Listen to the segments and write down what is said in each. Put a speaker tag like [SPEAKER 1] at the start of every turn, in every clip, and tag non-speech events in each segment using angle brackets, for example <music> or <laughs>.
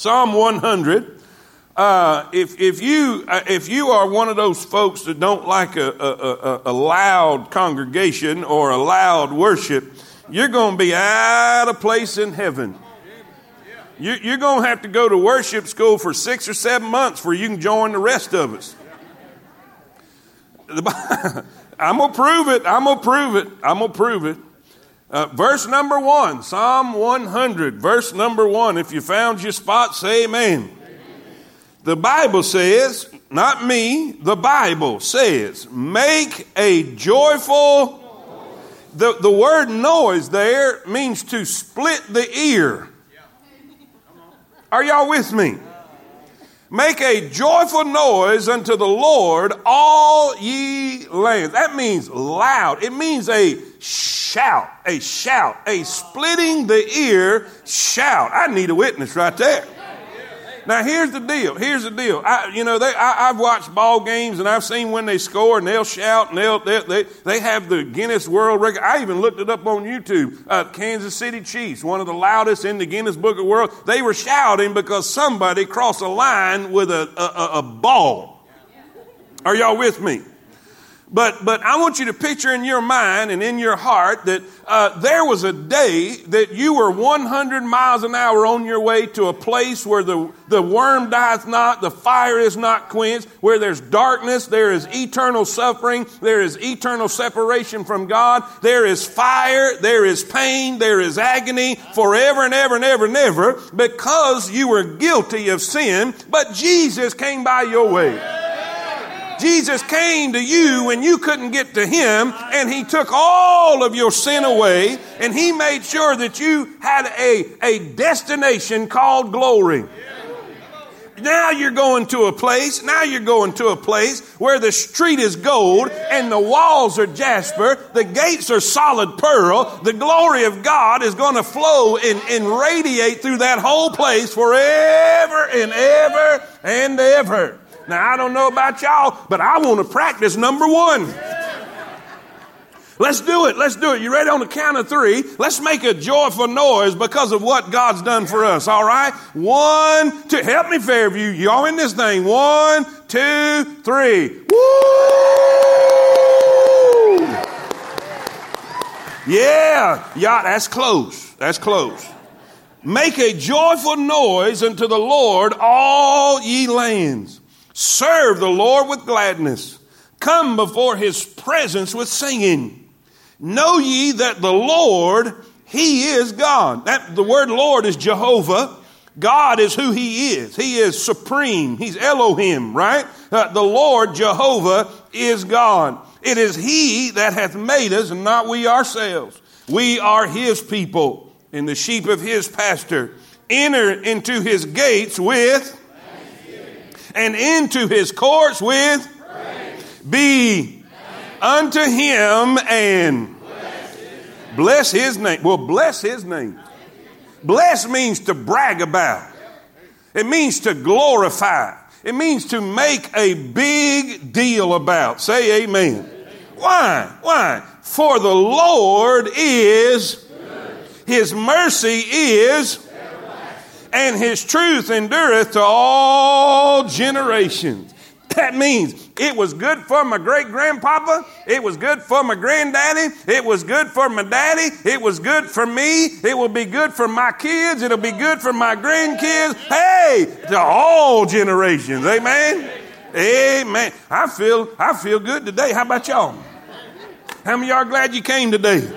[SPEAKER 1] Psalm 100. Uh, if, if, you, uh, if you are one of those folks that don't like a, a, a, a loud congregation or a loud worship, you're going to be out of place in heaven. You, you're going to have to go to worship school for six or seven months before you can join the rest of us. <laughs> I'm going to prove it. I'm going to prove it. I'm going to prove it. Uh, verse number one, Psalm 100, verse number one. If you found your spot, say amen. amen. The Bible says, not me, the Bible says, make a joyful. The, the word noise there means to split the ear. Are y'all with me? Make a joyful noise unto the Lord, all ye lands. That means loud. It means a shout, a shout, a splitting the ear shout. I need a witness right there. Now here's the deal. Here's the deal. I, you know, they, I, have watched ball games and I've seen when they score and they'll shout and they'll, they, they, they have the Guinness World Record. I even looked it up on YouTube. Uh, Kansas City Chiefs, one of the loudest in the Guinness Book of World. They were shouting because somebody crossed a line with a, a, a ball. Are y'all with me? But, but I want you to picture in your mind and in your heart that uh, there was a day that you were 100 miles an hour on your way to a place where the, the worm dieth not, the fire is not quenched, where there's darkness, there is eternal suffering, there is eternal separation from God, there is fire, there is pain, there is agony forever and ever and ever and ever because you were guilty of sin, but Jesus came by your way. Jesus came to you when you couldn't get to him and he took all of your sin away and he made sure that you had a, a destination called glory. Now you're going to a place, now you're going to a place where the street is gold and the walls are jasper, the gates are solid pearl, the glory of God is going to flow and, and radiate through that whole place forever and ever and ever. Now, I don't know about y'all, but I want to practice number one. Let's do it. Let's do it. You ready on the count of three? Let's make a joyful noise because of what God's done for us. All right? One, two. Help me, Fairview. Y'all in this thing. One, two, three. Woo! Yeah. Yeah, that's close. That's close. Make a joyful noise unto the Lord, all ye lands. Serve the Lord with gladness. Come before his presence with singing. Know ye that the Lord, he is God. That the word Lord is Jehovah. God is who he is. He is supreme. He's Elohim, right? Uh, the Lord Jehovah is God. It is he that hath made us and not we ourselves. We are his people and the sheep of his pasture. Enter into his gates with and into his courts with Praise. be unto him and bless his name. Well, bless his name. Bless means to brag about. It means to glorify. It means to make a big deal about. Say amen. Why? Why? For the Lord is, His mercy is, and his truth endureth to all generations. That means it was good for my great grandpapa. It was good for my granddaddy. It was good for my daddy. It was good for me. It will be good for my kids. It'll be good for my grandkids. Hey, to all generations. Amen. Amen. I feel I feel good today. How about y'all? How many y'all glad you came today?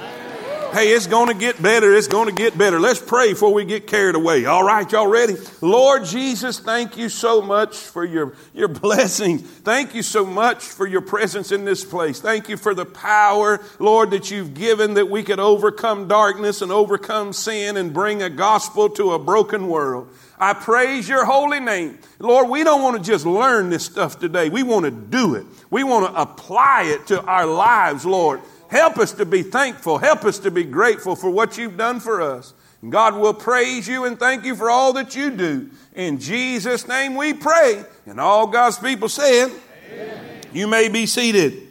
[SPEAKER 1] Hey, it's going to get better. It's going to get better. Let's pray before we get carried away. All right, y'all ready? Lord Jesus, thank you so much for your, your <laughs> blessings. Thank you so much for your presence in this place. Thank you for the power, Lord, that you've given that we could overcome darkness and overcome sin and bring a gospel to a broken world. I praise your holy name. Lord, we don't want to just learn this stuff today. We want to do it. We want to apply it to our lives, Lord. Help us to be thankful. Help us to be grateful for what you've done for us. And God will praise you and thank you for all that you do. In Jesus' name we pray. And all God's people said, Amen. You may be seated.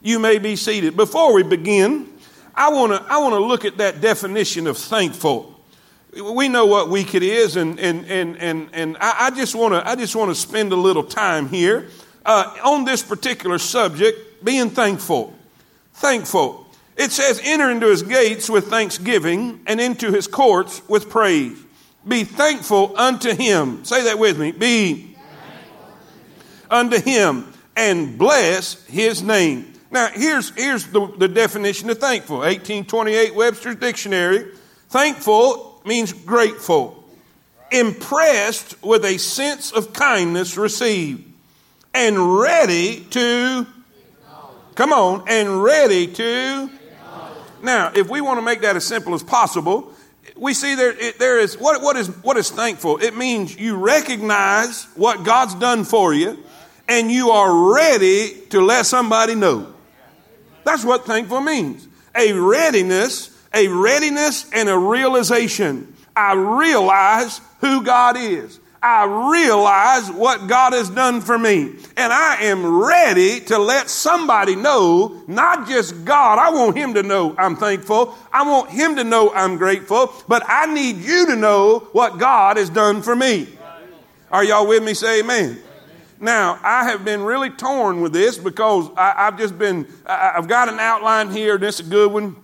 [SPEAKER 1] You may be seated. Before we begin, I want to I want to look at that definition of thankful. we know what week it is, and, and, and, and, and I, just want to I just want to spend a little time here uh, on this particular subject, being thankful. Thankful. It says, enter into his gates with thanksgiving and into his courts with praise. Be thankful unto him. Say that with me. Be unto him and bless his name. Now, here's, here's the, the definition of thankful 1828 Webster's Dictionary. Thankful means grateful, impressed with a sense of kindness received, and ready to, come on, and ready to. Now, if we want to make that as simple as possible, we see there, it, there is, what, what, is, what is thankful? It means you recognize what God's done for you and you are ready to let somebody know. That's what thankful means. A readiness, a readiness and a realization. I realize who God is. I realize what God has done for me. And I am ready to let somebody know, not just God. I want him to know I'm thankful. I want him to know I'm grateful. But I need you to know what God has done for me. Are y'all with me? Say amen. Now, I have been really torn with this because I, have just been, I, have got an outline here, and it's a good one.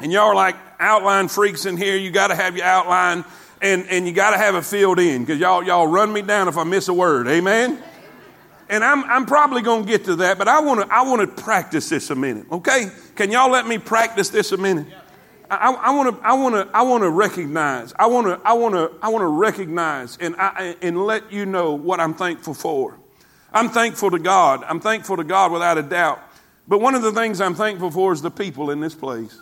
[SPEAKER 1] And y'all are like outline freaks in here. You got to have your outline and, and you got to have it filled in because y'all, y'all run me down if I miss a word. Amen? And I'm, I'm probably going to get to that, but I want to I wanna practice this a minute, okay? Can y'all let me practice this a minute? I want to I want to I want to recognize. I want to I want to I want to recognize and I, and let you know what I'm thankful for. I'm thankful to God. I'm thankful to God without a doubt. But one of the things I'm thankful for is the people in this place.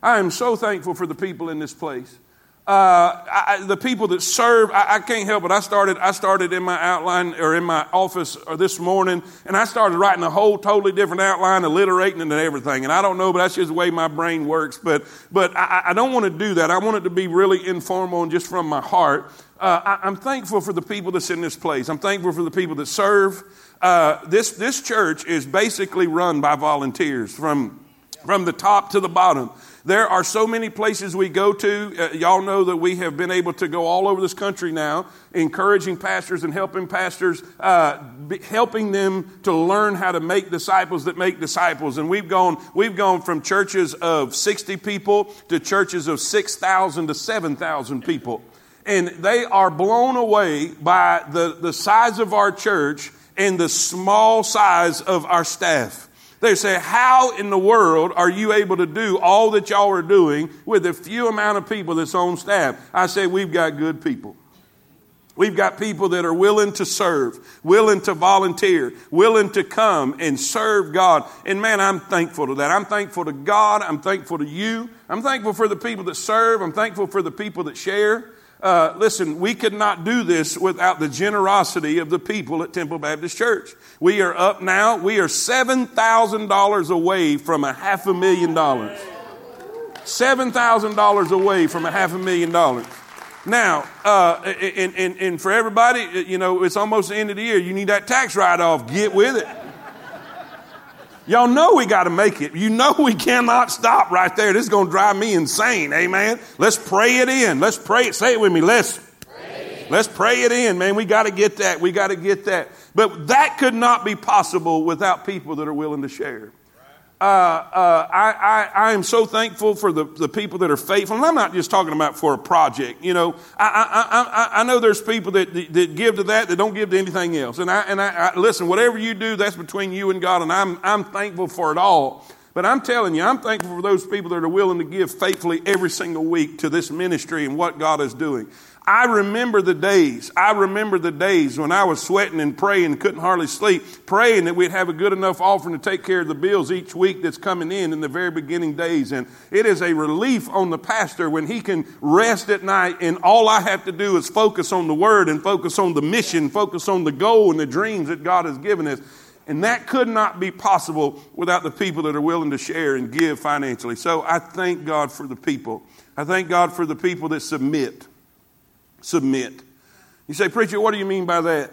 [SPEAKER 1] I am so thankful for the people in this place uh, I, the people that serve, I, I, can't help it. I started, I started in my outline or in my office uh, this morning, and I started writing a whole totally different outline, alliterating it and everything. And I don't know, but that's just the way my brain works. But, but I, I don't want to do that. I want it to be really informal and just from my heart. Uh, I, am thankful for the people that's in this place. I'm thankful for the people that serve. Uh, this, this church is basically run by volunteers from, from the top to the bottom. There are so many places we go to. Uh, y'all know that we have been able to go all over this country now, encouraging pastors and helping pastors, uh, helping them to learn how to make disciples that make disciples. And we've gone, we've gone from churches of 60 people to churches of 6,000 to 7,000 people. And they are blown away by the, the size of our church and the small size of our staff. They say, How in the world are you able to do all that y'all are doing with the few amount of people that's on staff? I say, We've got good people. We've got people that are willing to serve, willing to volunteer, willing to come and serve God. And man, I'm thankful to that. I'm thankful to God. I'm thankful to you. I'm thankful for the people that serve. I'm thankful for the people that share. Uh, listen, we could not do this without the generosity of the people at Temple Baptist Church. We are up now. We are $7,000 away from a half a million dollars. $7,000 away from a half a million dollars. Now, uh, and, and, and for everybody, you know, it's almost the end of the year. You need that tax write off. Get with it. Y'all know we got to make it. You know we cannot stop right there. This is going to drive me insane. Amen. Let's pray it in. Let's pray it. Say it with me. Let's let's pray it in, man. We got to get that. We got to get that. But that could not be possible without people that are willing to share. Uh, uh, I, I, I, am so thankful for the, the people that are faithful. And I'm not just talking about for a project. You know, I, I, I, I know there's people that, that give to that that don't give to anything else. And I, and I, I, listen, whatever you do, that's between you and God. And I'm, I'm thankful for it all. But I'm telling you, I'm thankful for those people that are willing to give faithfully every single week to this ministry and what God is doing. I remember the days. I remember the days when I was sweating and praying, couldn't hardly sleep, praying that we'd have a good enough offering to take care of the bills each week that's coming in in the very beginning days. And it is a relief on the pastor when he can rest at night and all I have to do is focus on the word and focus on the mission, focus on the goal and the dreams that God has given us. And that could not be possible without the people that are willing to share and give financially. So I thank God for the people. I thank God for the people that submit submit. You say, Preacher, what do you mean by that?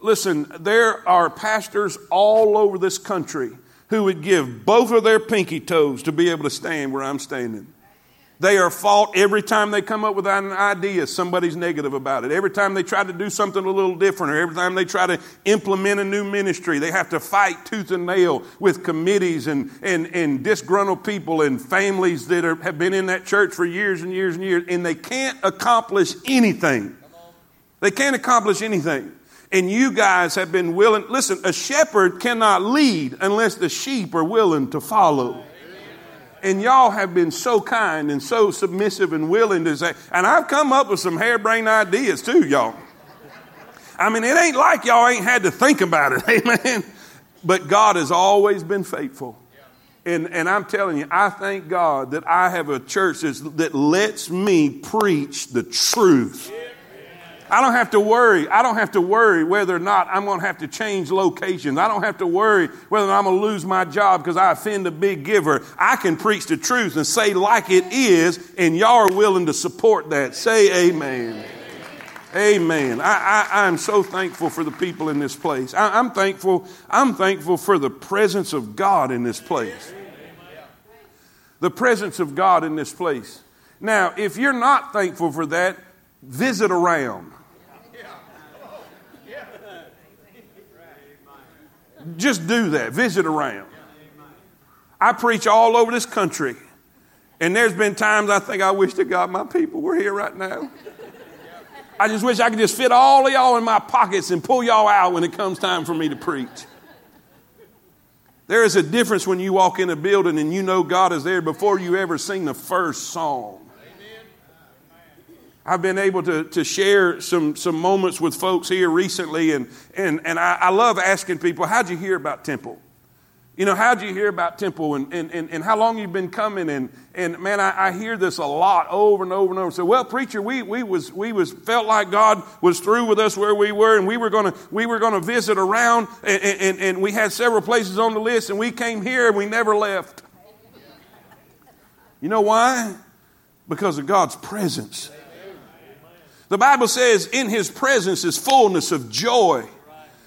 [SPEAKER 1] Listen, there are pastors all over this country who would give both of their pinky toes to be able to stand where I'm standing. They are fought every time they come up with an idea, somebody's negative about it. Every time they try to do something a little different, or every time they try to implement a new ministry, they have to fight tooth and nail with committees and, and, and disgruntled people and families that are, have been in that church for years and years and years, and they can't accomplish anything. They can't accomplish anything. And you guys have been willing. Listen, a shepherd cannot lead unless the sheep are willing to follow. And y'all have been so kind and so submissive and willing to say, and I've come up with some harebrained ideas too, y'all. I mean, it ain't like y'all ain't had to think about it, <laughs> amen. But God has always been faithful. And, and I'm telling you, I thank God that I have a church that lets me preach the truth. I don't have to worry. I don't have to worry whether or not I'm going to have to change locations. I don't have to worry whether I'm going to lose my job because I offend a big giver. I can preach the truth and say like it is, and y'all are willing to support that. Say amen. Amen. I, I, am so thankful for the people in this place. I, I'm thankful. I'm thankful for the presence of God in this place. The presence of God in this place. Now, if you're not thankful for that, visit around. Just do that. Visit around. I preach all over this country. And there's been times I think I wish to God my people were here right now. I just wish I could just fit all of y'all in my pockets and pull y'all out when it comes time for me to preach. There is a difference when you walk in a building and you know God is there before you ever sing the first song. I've been able to, to share some, some moments with folks here recently, and, and, and I, I love asking people, How'd you hear about Temple? You know, how'd you hear about Temple and, and, and, and how long you've been coming? And, and man, I, I hear this a lot over and over and over. So, well, preacher, we, we, was, we was, felt like God was through with us where we were, and we were going to we were gonna visit around, and, and, and we had several places on the list, and we came here and we never left. You know why? Because of God's presence. The Bible says, in his presence is fullness of joy.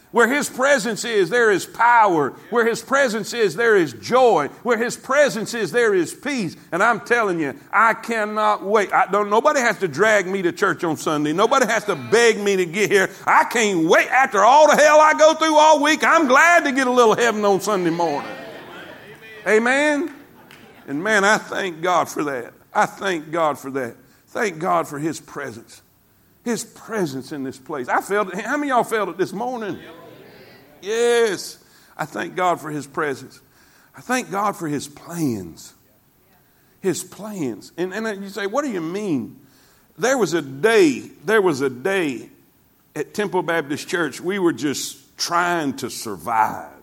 [SPEAKER 1] Where his presence is, there is power. Where his presence is, there is joy. Where his presence is, there is peace. And I'm telling you, I cannot wait. I don't, nobody has to drag me to church on Sunday. Nobody has to beg me to get here. I can't wait after all the hell I go through all week. I'm glad to get a little heaven on Sunday morning. Amen. And man, I thank God for that. I thank God for that. Thank God for his presence. His presence in this place. I felt it. How many y'all felt it this morning? Yes. I thank God for His presence. I thank God for His plans. His plans. And, and you say, what do you mean? There was a day, there was a day at Temple Baptist Church, we were just trying to survive.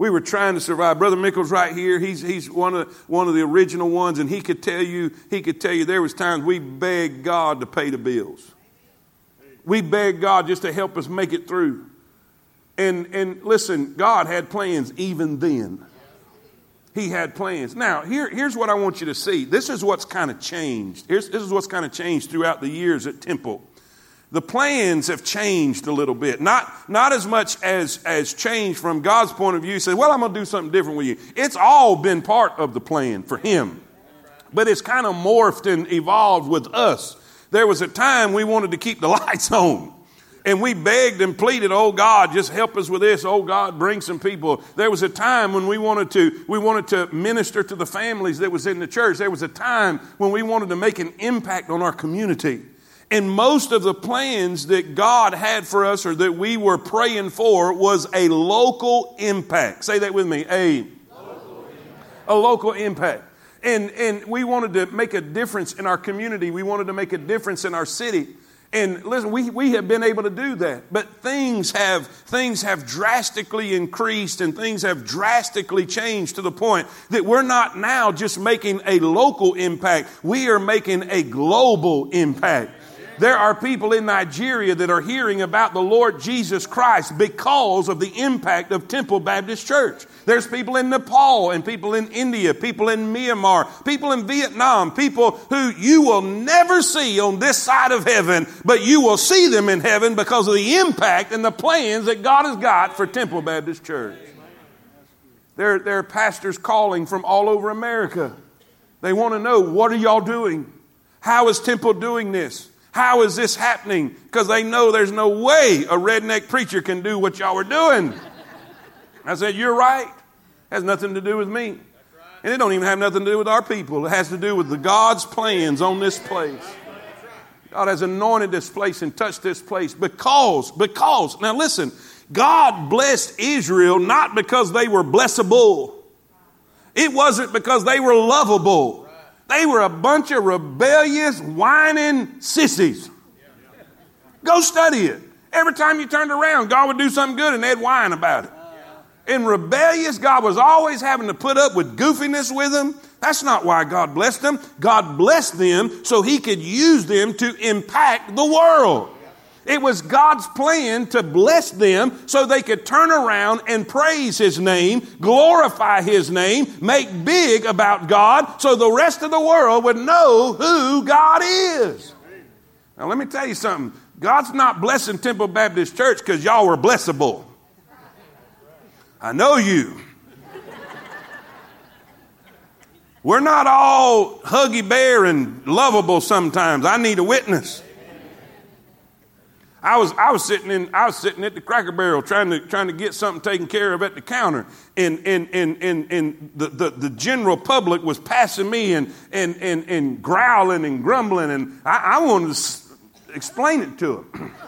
[SPEAKER 1] We were trying to survive. Brother Mickle's right here. He's, he's one, of, one of the original ones, and he could tell you, he could tell you there was times we begged God to pay the bills. We begged God just to help us make it through. And, and listen, God had plans even then. He had plans. Now, here, here's what I want you to see. This is what's kind of changed. Here's, this is what's kind of changed throughout the years at Temple the plans have changed a little bit. Not, not as much as, as changed from God's point of view. Say, well, I'm going to do something different with you. It's all been part of the plan for Him. But it's kind of morphed and evolved with us. There was a time we wanted to keep the <laughs> lights on. And we begged and pleaded, oh God, just help us with this. Oh God, bring some people. There was a time when we wanted to, we wanted to minister to the families that was in the church. There was a time when we wanted to make an impact on our community. And most of the plans that God had for us or that we were praying for was a local impact. Say that with me. A local a local impact. And, and we wanted to make a difference in our community. We wanted to make a difference in our city. And listen, we, we have been able to do that. But things have, things have drastically increased and things have drastically changed to the point that we're not now just making a local impact. We are making a global impact. There are people in Nigeria that are hearing about the Lord Jesus Christ because of the impact of Temple Baptist Church. There's people in Nepal and people in India, people in Myanmar, people in Vietnam, people who you will never see on this side of heaven, but you will see them in heaven because of the impact and the plans that God has got for Temple Baptist Church. There, there are pastors calling from all over America They want to know what are y'all doing? How is Temple doing this? How is this happening? Because they know there's no way a redneck preacher can do what y'all are doing. I said, You're right. It has nothing to do with me. And it don't even have nothing to do with our people. It has to do with the God's plans on this place. God has anointed this place and touched this place because, because, now listen, God blessed Israel not because they were blessable. It wasn't because they were lovable. They were a bunch of rebellious, whining sissies. Go study it. Every time you turned around, God would do something good and they'd whine about it. In rebellious, God was always having to put up with goofiness with them. That's not why God blessed them. God blessed them so He could use them to impact the world. It was God's plan to bless them so they could turn around and praise His name, glorify His name, make big about God so the rest of the world would know who God is. Now, let me tell you something. God's not blessing Temple Baptist Church because y'all were blessable. I know you. We're not all huggy bear and lovable sometimes. I need a witness. I was, I was sitting in, I was sitting at the cracker barrel trying to, trying to get something taken care of at the counter. And, and, and, and, and the, the, the general public was passing me and, and, and, and growling and grumbling. And I, I wanted to explain it to them. <clears throat>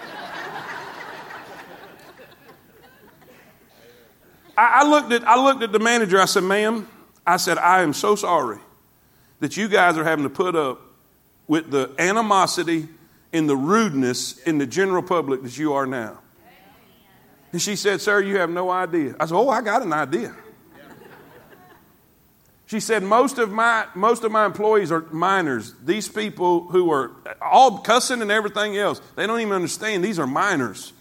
[SPEAKER 1] I, I, looked at, I looked at the manager. I said, ma'am, I said, I am so sorry that you guys are having to put up with the animosity in the rudeness in the general public that you are now. And she said, Sir, you have no idea. I said, Oh, I got an idea. She said, most of, my, most of my employees are minors. These people who are all cussing and everything else, they don't even understand these are minors.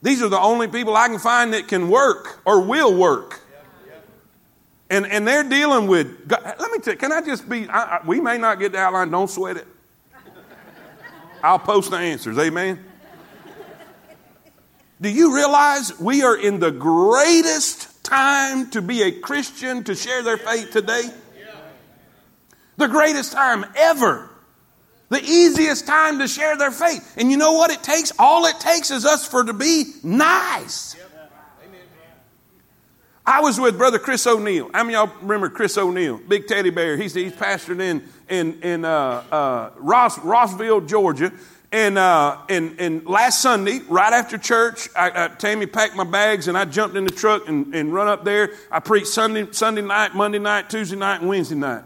[SPEAKER 1] These are the only people I can find that can work or will work. And, and they're dealing with, God, let me tell you, can I just be, I, I, we may not get the outline, don't sweat it. I'll post the answers. Amen. Do you realize we are in the greatest time to be a Christian to share their faith today? The greatest time ever. The easiest time to share their faith. And you know what it takes? All it takes is us for to be nice. I was with Brother Chris O'Neill. How many y'all remember Chris O'Neill? Big teddy bear. He's, he's pastored in in, in uh, uh, Ross, Rossville, Georgia. And, uh, and, and last Sunday, right after church, I, I, Tammy packed my bags and I jumped in the truck and, and run up there. I preached Sunday, Sunday night, Monday night, Tuesday night, and Wednesday night.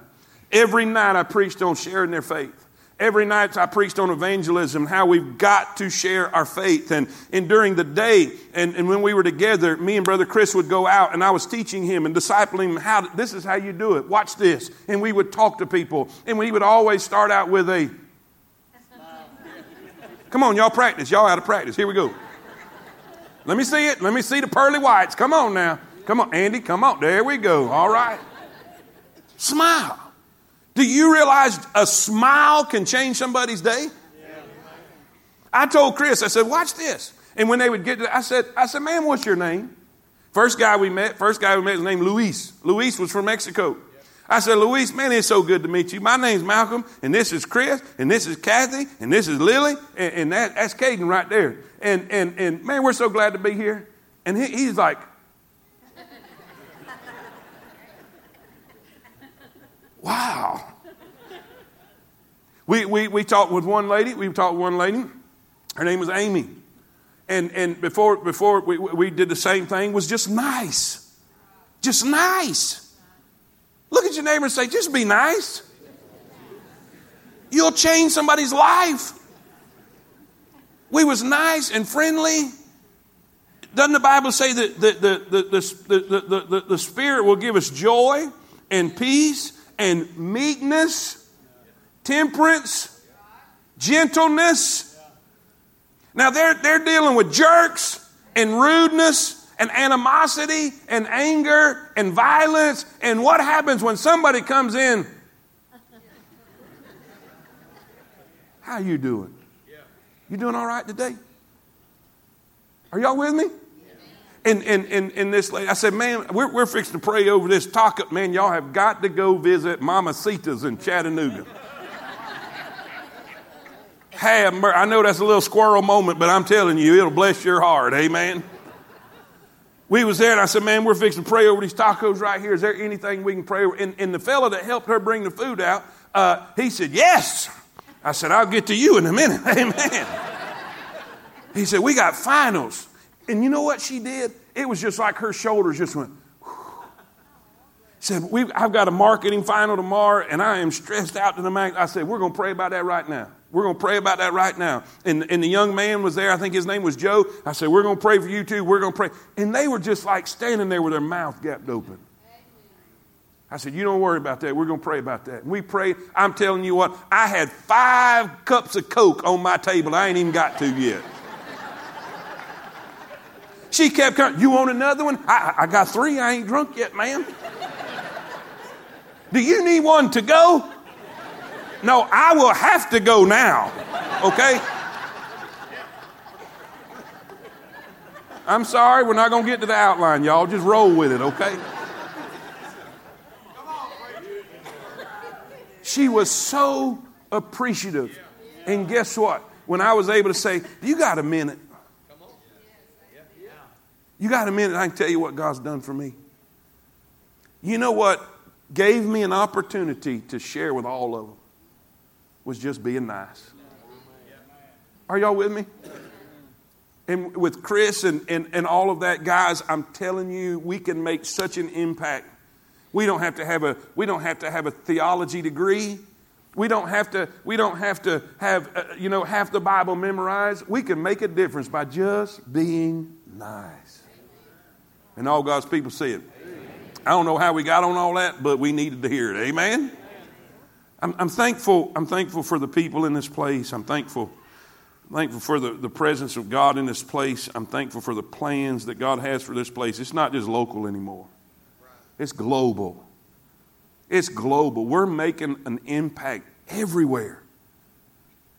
[SPEAKER 1] Every night I preached on sharing their faith. Every night I preached on evangelism, how we've got to share our faith. And, and during the day, and, and when we were together, me and Brother Chris would go out and I was teaching him and discipling him how to, this is how you do it. Watch this. And we would talk to people. And we would always start out with a, come on, y'all practice. Y'all out of practice. Here we go. Let me see it. Let me see the pearly whites. Come on now. Come on, Andy. Come on. There we go. All right. Smile. Do you realize a smile can change somebody's day? I told Chris, I said, watch this. And when they would get to, I said, I said, man, what's your name? First guy we met, first guy we met was named Luis. Luis was from Mexico. I said, Luis, man, it's so good to meet you. My name's Malcolm, and this is Chris, and this is Kathy, and this is Lily, and, and that, that's Caden right there. And, and, and man, we're so glad to be here. And he, he's like, Wow. We, we, we talked with one lady. We talked with one lady. Her name was Amy. And, and before, before we, we did the same thing, was just nice. Just nice. Look at your neighbor and say, just be nice. You'll change somebody's life. We was nice and friendly. Doesn't the Bible say that the, the, the, the, the, the, the Spirit will give us joy and peace and meekness, temperance, gentleness. Now they're, they're dealing with jerks and rudeness and animosity and anger and violence. And what happens when somebody comes in? How you doing? You doing all right today? Are y'all with me? And, and, and, and this lady, I said, man, we're, we're fixing to pray over this taco. Man, y'all have got to go visit Mama Sita's in Chattanooga. Have mer- I know that's a little squirrel moment, but I'm telling you, it'll bless your heart. Amen. We was there and I said, man, we're fixing to pray over these tacos right here. Is there anything we can pray over? And, and the fella that helped her bring the food out, uh, he said, yes. I said, I'll get to you in a minute. <laughs> Amen. he said, we got finals. And you know what she did? It was just like her shoulders just went, said, I've got a marketing final tomorrow and I am stressed out to the max. I said, We're going to pray about that right now. We're going to pray about that right now. And, and the young man was there. I think his name was Joe. I said, We're going to pray for you too. We're going to pray. And they were just like standing there with their mouth gapped open. I said, You don't worry about that. We're going to pray about that. And we prayed. I'm telling you what, I had five cups of Coke on my table. I ain't even got to yet. She kept coming. You want another one? I, I got three. I ain't drunk yet, man. Do you need one to go? No, I will have to go now. Okay? I'm sorry, we're not going to get to the outline, y'all. Just roll with it, okay? She was so appreciative. And guess what? When I was able to say, You got a minute? You got a minute? I can tell you what God's done for me. You know what gave me an opportunity to share with all of them was just being nice. Are y'all with me? And with Chris and, and, and all of that, guys, I'm telling you, we can make such an impact. We don't have to have a, we don't have to have a theology degree. We don't have to, we don't have, to have uh, you know, half the Bible memorized. We can make a difference by just being nice. And all God's people it. I don't know how we got on all that, but we needed to hear it. Amen? I'm, I'm, thankful. I'm thankful for the people in this place. I'm thankful, thankful for the, the presence of God in this place. I'm thankful for the plans that God has for this place. It's not just local anymore. It's global. It's global. We're making an impact everywhere.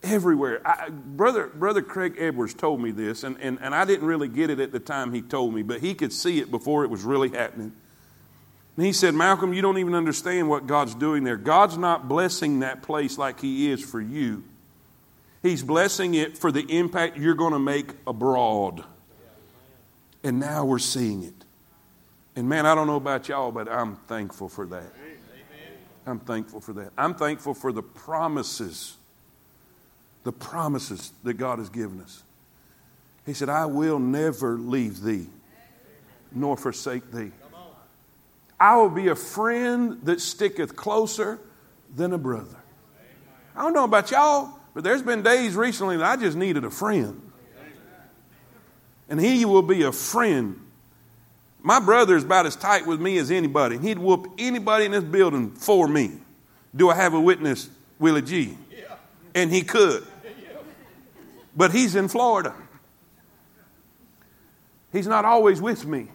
[SPEAKER 1] Everywhere. I, brother, brother Craig Edwards told me this, and, and, and I didn't really get it at the time he told me, but he could see it before it was really happening. And he said, Malcolm, you don't even understand what God's doing there. God's not blessing that place like He is for you, He's blessing it for the impact you're going to make abroad. And now we're seeing it. And man, I don't know about y'all, but I'm thankful for that. I'm thankful for that. I'm thankful for the promises, the promises that God has given us. He said, I will never leave thee nor forsake thee. I will be a friend that sticketh closer than a brother. I don't know about y'all, but there's been days recently that I just needed a friend. And he will be a friend. My brother is about as tight with me as anybody. He'd whoop anybody in this building for me. Do I have a witness, Willie G? And he could. But he's in Florida. He's not always with me.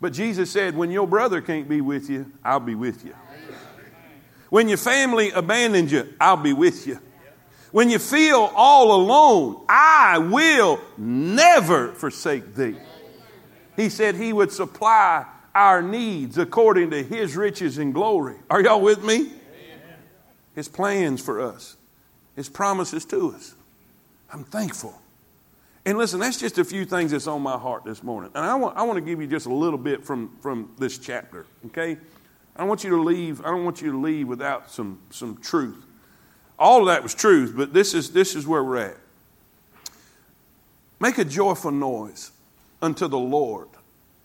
[SPEAKER 1] But Jesus said, when your brother can't be with you, I'll be with you. When your family abandons you, I'll be with you. When you feel all alone, I will never forsake thee. He said he would supply our needs according to his riches and glory. Are y'all with me? His plans for us, his promises to us. I'm thankful. And listen, that's just a few things that's on my heart this morning. And I want, I want to give you just a little bit from, from this chapter, okay? I want you to leave, I don't want you to leave without some, some truth. All of that was truth, but this is, this is where we're at. Make a joyful noise unto the Lord,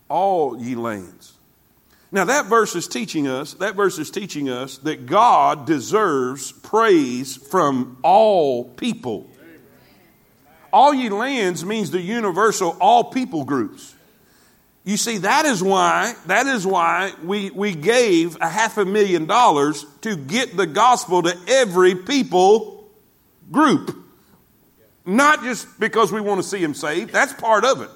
[SPEAKER 1] all ye lands. Now that verse is teaching us, that verse is teaching us that God deserves praise from all people. All ye lands means the universal all people groups. You see, that is why, that is why we, we gave a half a million dollars to get the gospel to every people group. Not just because we want to see them saved. That's part of it.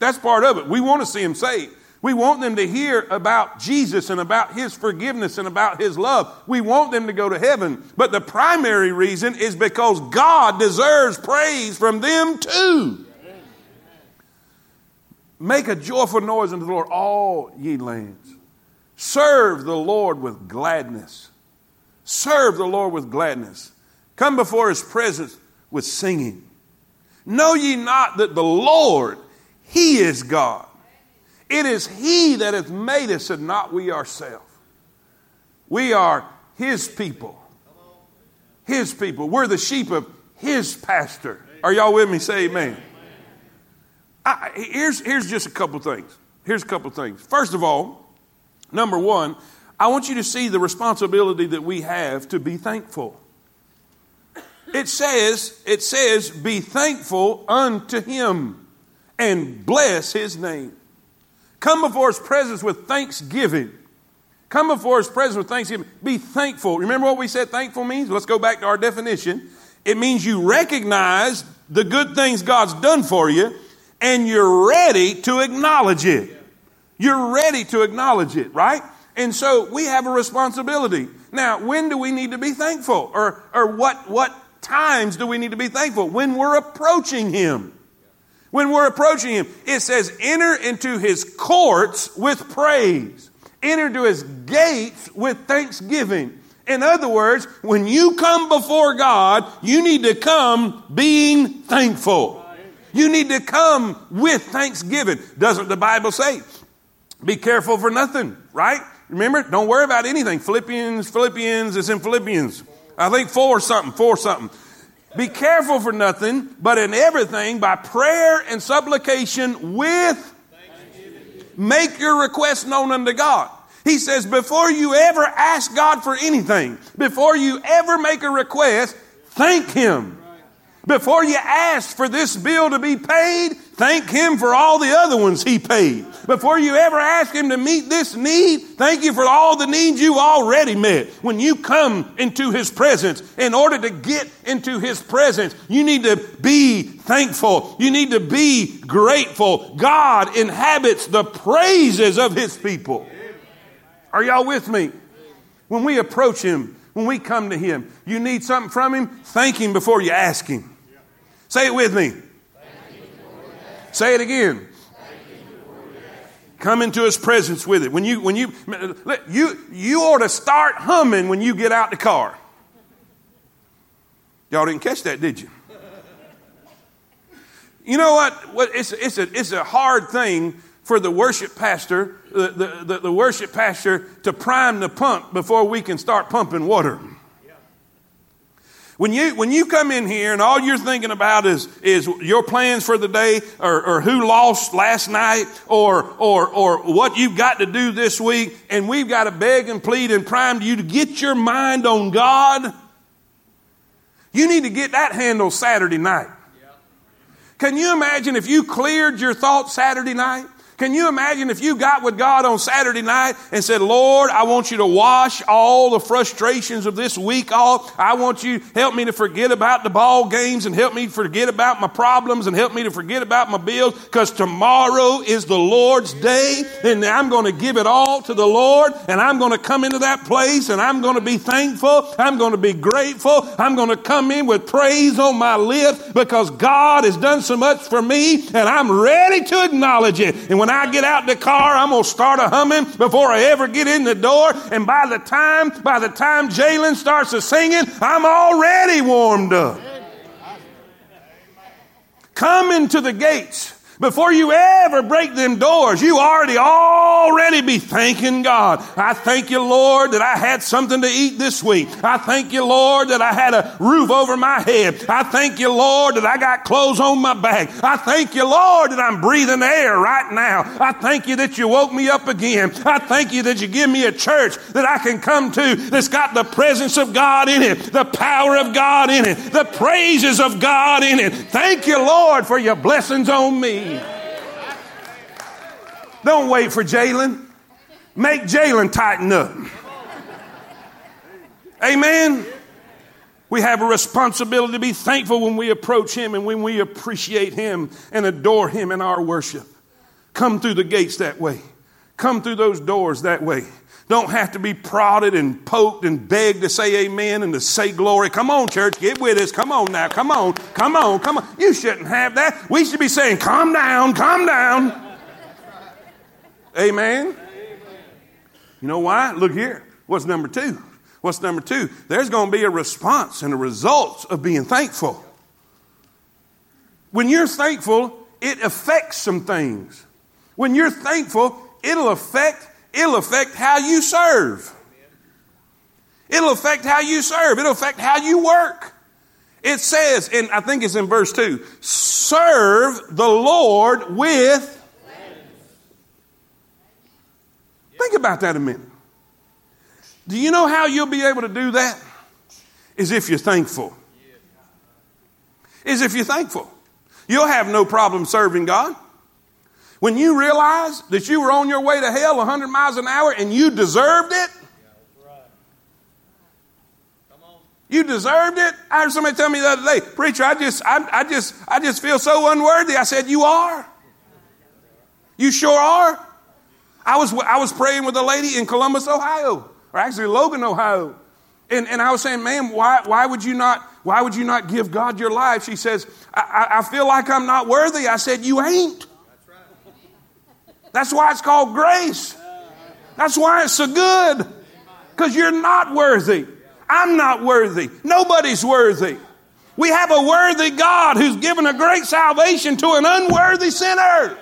[SPEAKER 1] That's part of it. We want to see them saved. We want them to hear about Jesus and about His forgiveness and about His love. We want them to go to heaven. But the primary reason is because God deserves praise from them too. Make a joyful noise unto the Lord, all ye lands. Serve the Lord with gladness. Serve the Lord with gladness. Come before his presence with singing. Know ye not that the Lord, he is God. It is he that hath made us and not we ourselves. We are his people. His people. We're the sheep of his pastor. Are y'all with me? Say amen. I, here's, here's just a couple things. Here's a couple things. First of all, number one, I want you to see the responsibility that we have to be thankful. It says, it says, be thankful unto him and bless his name. Come before his presence with thanksgiving. Come before his presence with thanksgiving. Be thankful. Remember what we said thankful means? Let's go back to our definition. It means you recognize the good things God's done for you and you're ready to acknowledge it. You're ready to acknowledge it, right? And so we have a responsibility. Now, when do we need to be thankful? Or, or what, what times do we need to be thankful? When we're approaching Him. When we're approaching Him, it says, enter into His courts with praise. Enter to His gates with thanksgiving. In other words, when you come before God, you need to come being thankful. You need to come with thanksgiving. Doesn't the Bible say? Be careful for nothing, right? Remember, don't worry about anything. Philippians, Philippians, it's in Philippians. I think four something, four something. Be careful for nothing, but in everything by prayer and supplication with make your request known unto God. He says, before you ever ask God for anything, before you ever make a request, thank Him. Before you ask for this bill to be paid, thank Him for all the other ones He paid. Before you ever ask Him to meet this need, thank you for all the needs you already met. When you come into His presence, in order to get into His presence, you need to be thankful. You need to be grateful. God inhabits the praises of His people. Are y'all with me? When we approach Him, when we come to Him, you need something from Him, thank Him before you ask Him. Say it with me. Say it again. Come into His presence with it. When you, when you, you, you ought to start humming when you get out the car. Y'all didn't catch that, did you? You know what? it's, it's, a, it's a hard thing for the worship pastor, the, the, the, worship pastor to prime the pump before we can start pumping water. When you, when you come in here and all you're thinking about is, is your plans for the day or, or who lost last night or, or, or what you've got to do this week and we've got to beg and plead and prime you to get your mind on God, you need to get that handled Saturday night. Can you imagine if you cleared your thoughts Saturday night? Can you imagine if you got with God on Saturday night and said, Lord, I want you to wash all the frustrations of this week off. I want you help me to forget about the ball games and help me forget about my problems and help me to forget about my bills because tomorrow is the Lord's day and I'm going to give it all to the Lord and I'm going to come into that place and I'm going to be thankful. I'm going to be grateful. I'm going to come in with praise on my lips because God has done so much for me and I'm ready to acknowledge it. And when when I get out the car, I'm going to start a humming before I ever get in the door. And by the time, by the time Jalen starts a singing, I'm already warmed up. Come into the gates before you ever break them doors, you already already be thanking God. I thank you, Lord, that I had something to eat this week. I thank you, Lord, that I had a roof over my head. I thank you, Lord, that I got clothes on my back. I thank you, Lord, that I'm breathing air right now. I thank you that you woke me up again. I thank you that you give me a church that I can come to that's got the presence of God in it, the power of God in it, the praises of God in it. Thank you, Lord, for your blessings on me. Don't wait for Jalen. Make Jalen tighten up. Amen. We have a responsibility to be thankful when we approach Him and when we appreciate Him and adore Him in our worship. Come through the gates that way. Come through those doors that way. Don't have to be prodded and poked and begged to say amen and to say glory. Come on, church, get with us. Come on now. Come on. Come on. Come on. You shouldn't have that. We should be saying, calm down, calm down. Amen. You know why? Look here. What's number two? What's number two? There's going to be a response and a result of being thankful. When you're thankful, it affects some things. When you're thankful, it'll affect it'll affect how you serve. It'll affect how you serve. It'll affect how you work. It says, and I think it's in verse 2 serve the Lord with. Think about that a minute. Do you know how you'll be able to do that? Is if you're thankful. Is if you're thankful. You'll have no problem serving God. When you realize that you were on your way to hell 100 miles an hour and you deserved it, You deserved it. I heard somebody tell me the other day, preacher, I just, I, I just, I just feel so unworthy. I said, you are. You sure are. I was, I was praying with a lady in Columbus, Ohio, or actually Logan, Ohio. And, and I was saying, ma'am, why, why would you not, why would you not give God your life? She says, I, I, I feel like I'm not worthy. I said, you ain't. That's why it's called grace. That's why it's so good. Because you're not worthy. I'm not worthy. Nobody's worthy. We have a worthy God who's given a great salvation to an unworthy sinner.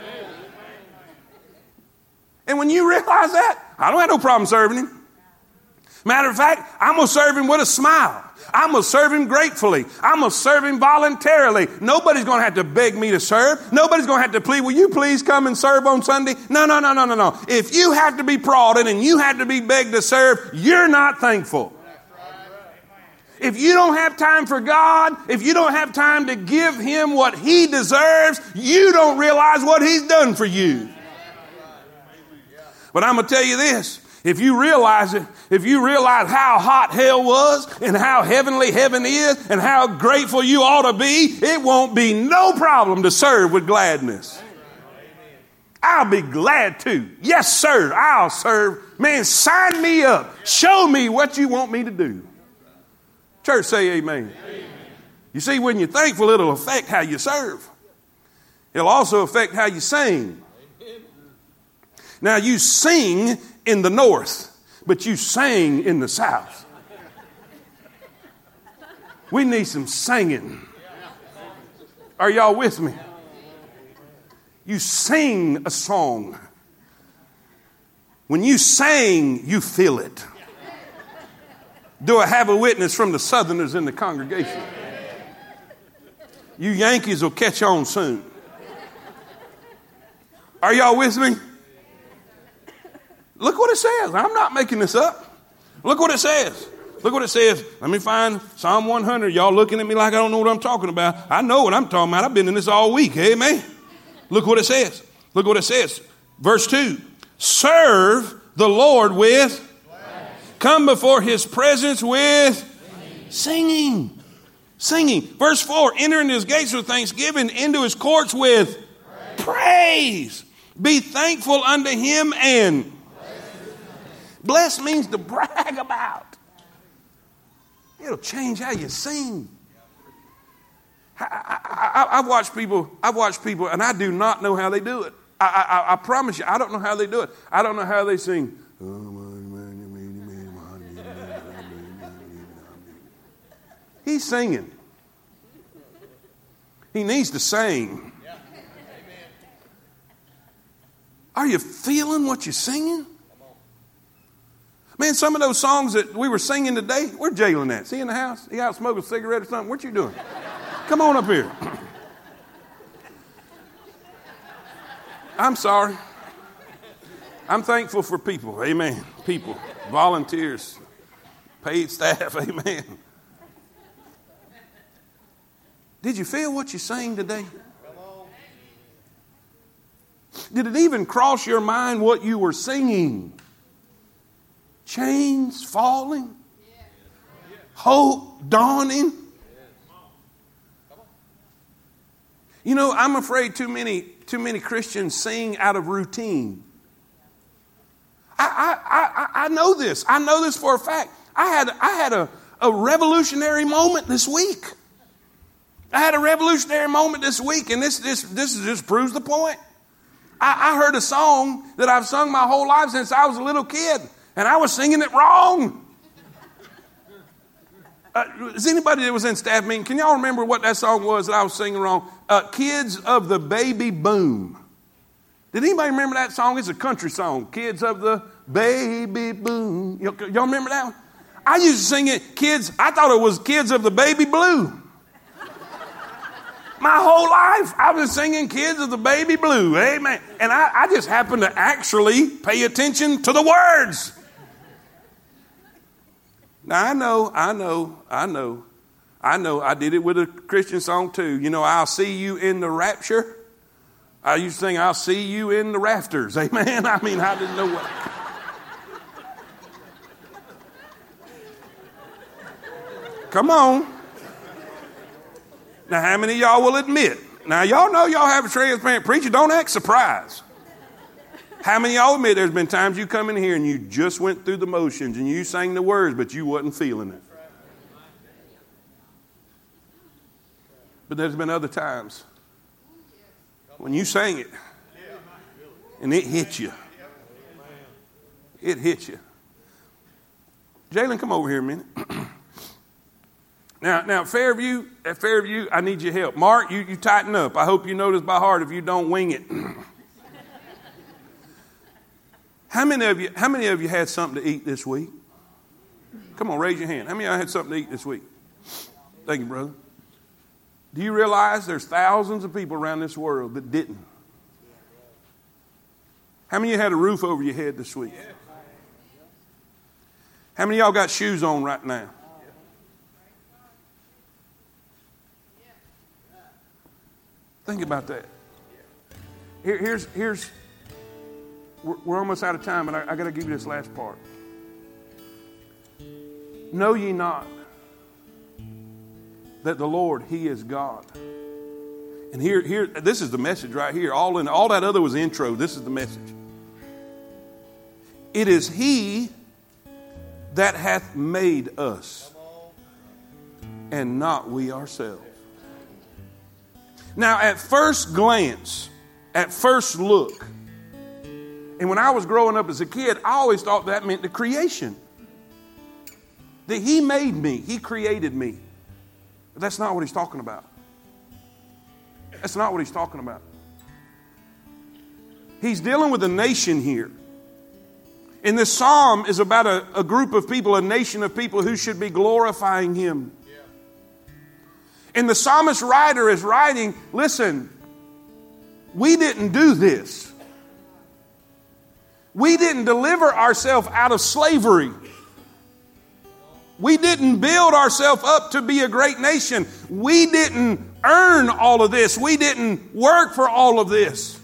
[SPEAKER 1] And when you realize that, I don't have no problem serving him. Matter of fact, I'm going to serve him with a smile. I'm going to serve him gratefully. I'm going to serve him voluntarily. Nobody's going to have to beg me to serve. Nobody's going to have to plead, will you please come and serve on Sunday? No, no, no, no, no, no. If you have to be prodded and you have to be begged to serve, you're not thankful. If you don't have time for God, if you don't have time to give Him what He deserves, you don't realize what He's done for you. But I'm going to tell you this. If you realize it, if you realize how hot hell was and how heavenly heaven is and how grateful you ought to be, it won't be no problem to serve with gladness. I'll be glad to. Yes, sir, I'll serve. Man, sign me up. Show me what you want me to do. Church, say amen. amen. You see, when you're thankful, it'll affect how you serve, it'll also affect how you sing. Now, you sing in the north, but you sang in the south. We need some singing. Are y'all with me? You sing a song. When you sing, you feel it. Do I have a witness from the Southerners in the congregation? You Yankees will catch on soon. Are y'all with me? Look what it says. I'm not making this up. Look what it says. Look what it says. Let me find Psalm 100. Y'all looking at me like I don't know what I'm talking about. I know what I'm talking about. I've been in this all week. Amen. Look what it says. Look what it says. Verse 2 Serve the Lord with Come before his presence with singing. Singing. Verse 4 Enter into his gates with thanksgiving, into his courts with praise. praise. Be thankful unto him and bless means to brag about. It'll change how you sing. I, have watched people, I've watched people, and I do not know how they do it. I, I, I, promise you, I don't know how they do it. I don't know how they sing. He's singing. He needs to sing. Are you feeling what you're singing? Man, some of those songs that we were singing today, where's Jalen at? Is he in the house? He out smoking a cigarette or something? What you doing? Come on up here. I'm sorry. I'm thankful for people. Amen. People, volunteers, paid staff. <laughs> Amen. Did you feel what you sang today? Did it even cross your mind what you were singing? Chains falling? Hope dawning? You know, I'm afraid too many, too many Christians sing out of routine. I, I, I, I know this. I know this for a fact. I had, I had a, a revolutionary moment this week. I had a revolutionary moment this week, and this, this, this just proves the point. I, I heard a song that I've sung my whole life since I was a little kid, and I was singing it wrong. Uh, is anybody that was in staff meeting, can y'all remember what that song was that I was singing wrong? Uh, Kids of the Baby Boom. Did anybody remember that song? It's a country song. Kids of the Baby Boom. Y'all, y'all remember that one? I used to sing it, kids, I thought it was Kids of the Baby Blue. My whole life, I've been singing Kids of the Baby Blue. Amen. And I, I just happened to actually pay attention to the words. Now, I know, I know, I know, I know, I did it with a Christian song too. You know, I'll see you in the rapture. I used to sing, I'll see you in the rafters. <laughs> Amen. I mean, I didn't know what. Come on. Now, how many y'all will admit? Now, y'all know y'all have a transparent preacher. Don't act surprised. How many of y'all admit there's been times you come in here and you just went through the motions and you sang the words, but you wasn't feeling it? But there's been other times when you sang it and it hit you. It hit you. Jalen, come over here a minute. <clears throat> Now, now Fairview, at Fairview, I need your help. Mark, you, you tighten up. I hope you know this by heart if you don't wing it. <clears throat> how many of you how many of you had something to eat this week? Come on, raise your hand. How many of you had something to eat this week? Thank you, brother. Do you realize there's thousands of people around this world that didn't? How many of you had a roof over your head this week? How many of y'all got shoes on right now? Think about that. Here, here's, here's we're, we're, almost out of time, but I, I got to give you this last part. Know ye not that the Lord, He is God. And here, here, this is the message right here. All in all that other was intro. This is the message. It is He that hath made us, and not we ourselves. Now, at first glance, at first look, and when I was growing up as a kid, I always thought that meant the creation. That He made me, He created me. But that's not what He's talking about. That's not what He's talking about. He's dealing with a nation here. And this psalm is about a, a group of people, a nation of people who should be glorifying Him. And the psalmist writer is writing, listen, we didn't do this. We didn't deliver ourselves out of slavery. We didn't build ourselves up to be a great nation. We didn't earn all of this. We didn't work for all of this.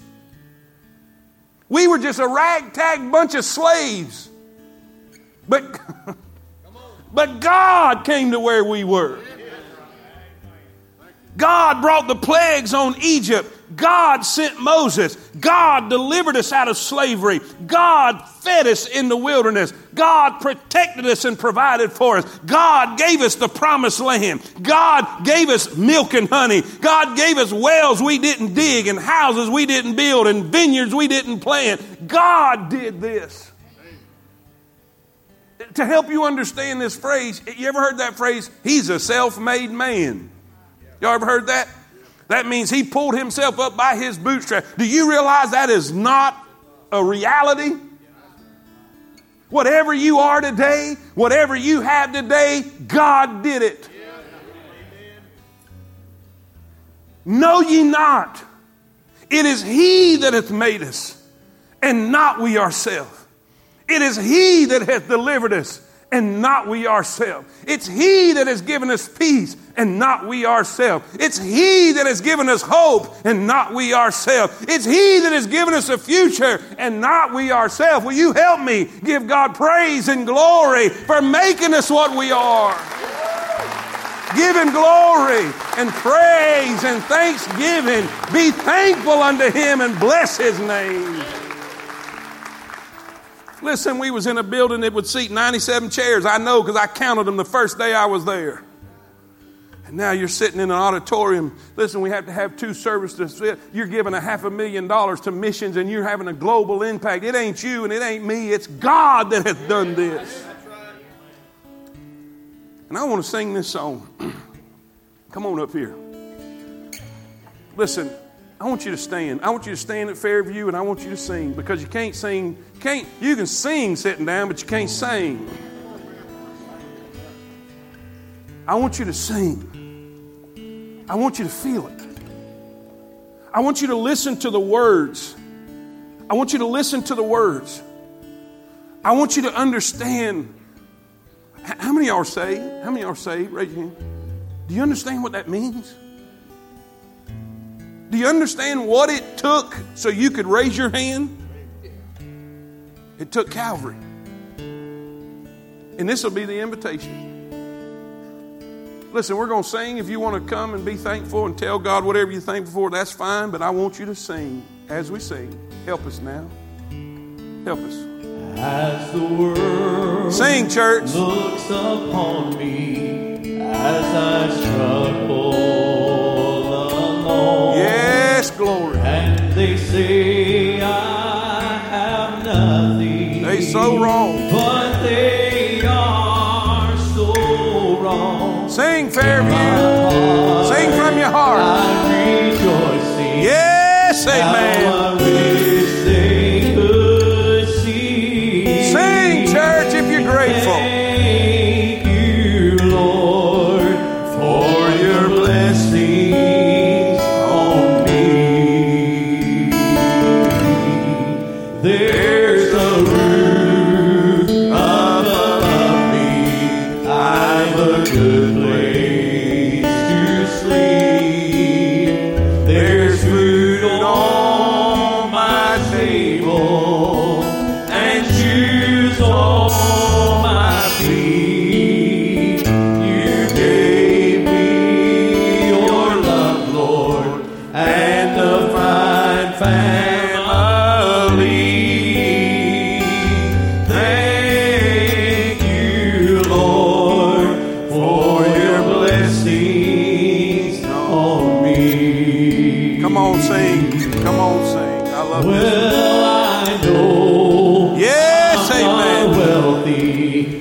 [SPEAKER 1] We were just a ragtag bunch of slaves. But, <laughs> but God came to where we were. God brought the plagues on Egypt. God sent Moses. God delivered us out of slavery. God fed us in the wilderness. God protected us and provided for us. God gave us the promised land. God gave us milk and honey. God gave us wells we didn't dig and houses we didn't build and vineyards we didn't plant. God did this. To help you understand this phrase, you ever heard that phrase? He's a self made man. Y'all ever heard that? That means he pulled himself up by his bootstrap. Do you realize that is not a reality? Whatever you are today, whatever you have today, God did it. Know ye not, it is He that hath made us, and not we ourselves. It is He that hath delivered us, and not we ourselves. It's He that has given us peace and not we ourselves. It's He that has given us hope and not we ourselves. It's He that has given us a future and not we ourselves. Will you help me give God praise and glory for making us what we are? Give Him glory and praise and thanksgiving. Be thankful unto Him and bless His name. Listen, we was in a building that would seat 97 chairs. I know because I counted them the first day I was there. And now you're sitting in an auditorium. Listen, we have to have two services. You're giving a half a million dollars to missions and you're having a global impact. It ain't you and it ain't me. It's God that has done this. And I want to sing this song. <clears throat> Come on up here. Listen, I want you to stand. I want you to stand at Fairview and I want you to sing because you can't sing. Can't you can sing sitting down, but you can't sing. I want you to sing. I want you to feel it. I want you to listen to the words. I want you to listen to the words. I want you to understand. How many are saved? How many are saved? Raise your hand. Do you understand what that means? Do you understand what it took so you could raise your hand? It took Calvary. And this will be the invitation. Listen, we're going to sing. If you want to come and be thankful and tell God whatever you're thankful for, that's fine. But I want you to sing as we sing. Help us now. Help us.
[SPEAKER 2] As the world
[SPEAKER 1] Sing, church.
[SPEAKER 2] looks upon me as I struggle alone,
[SPEAKER 1] Yes, glory.
[SPEAKER 2] and they say I have nothing,
[SPEAKER 1] They so wrong.
[SPEAKER 2] but they are so wrong.
[SPEAKER 1] Sing, Fairview.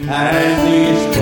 [SPEAKER 2] Wealthy, and these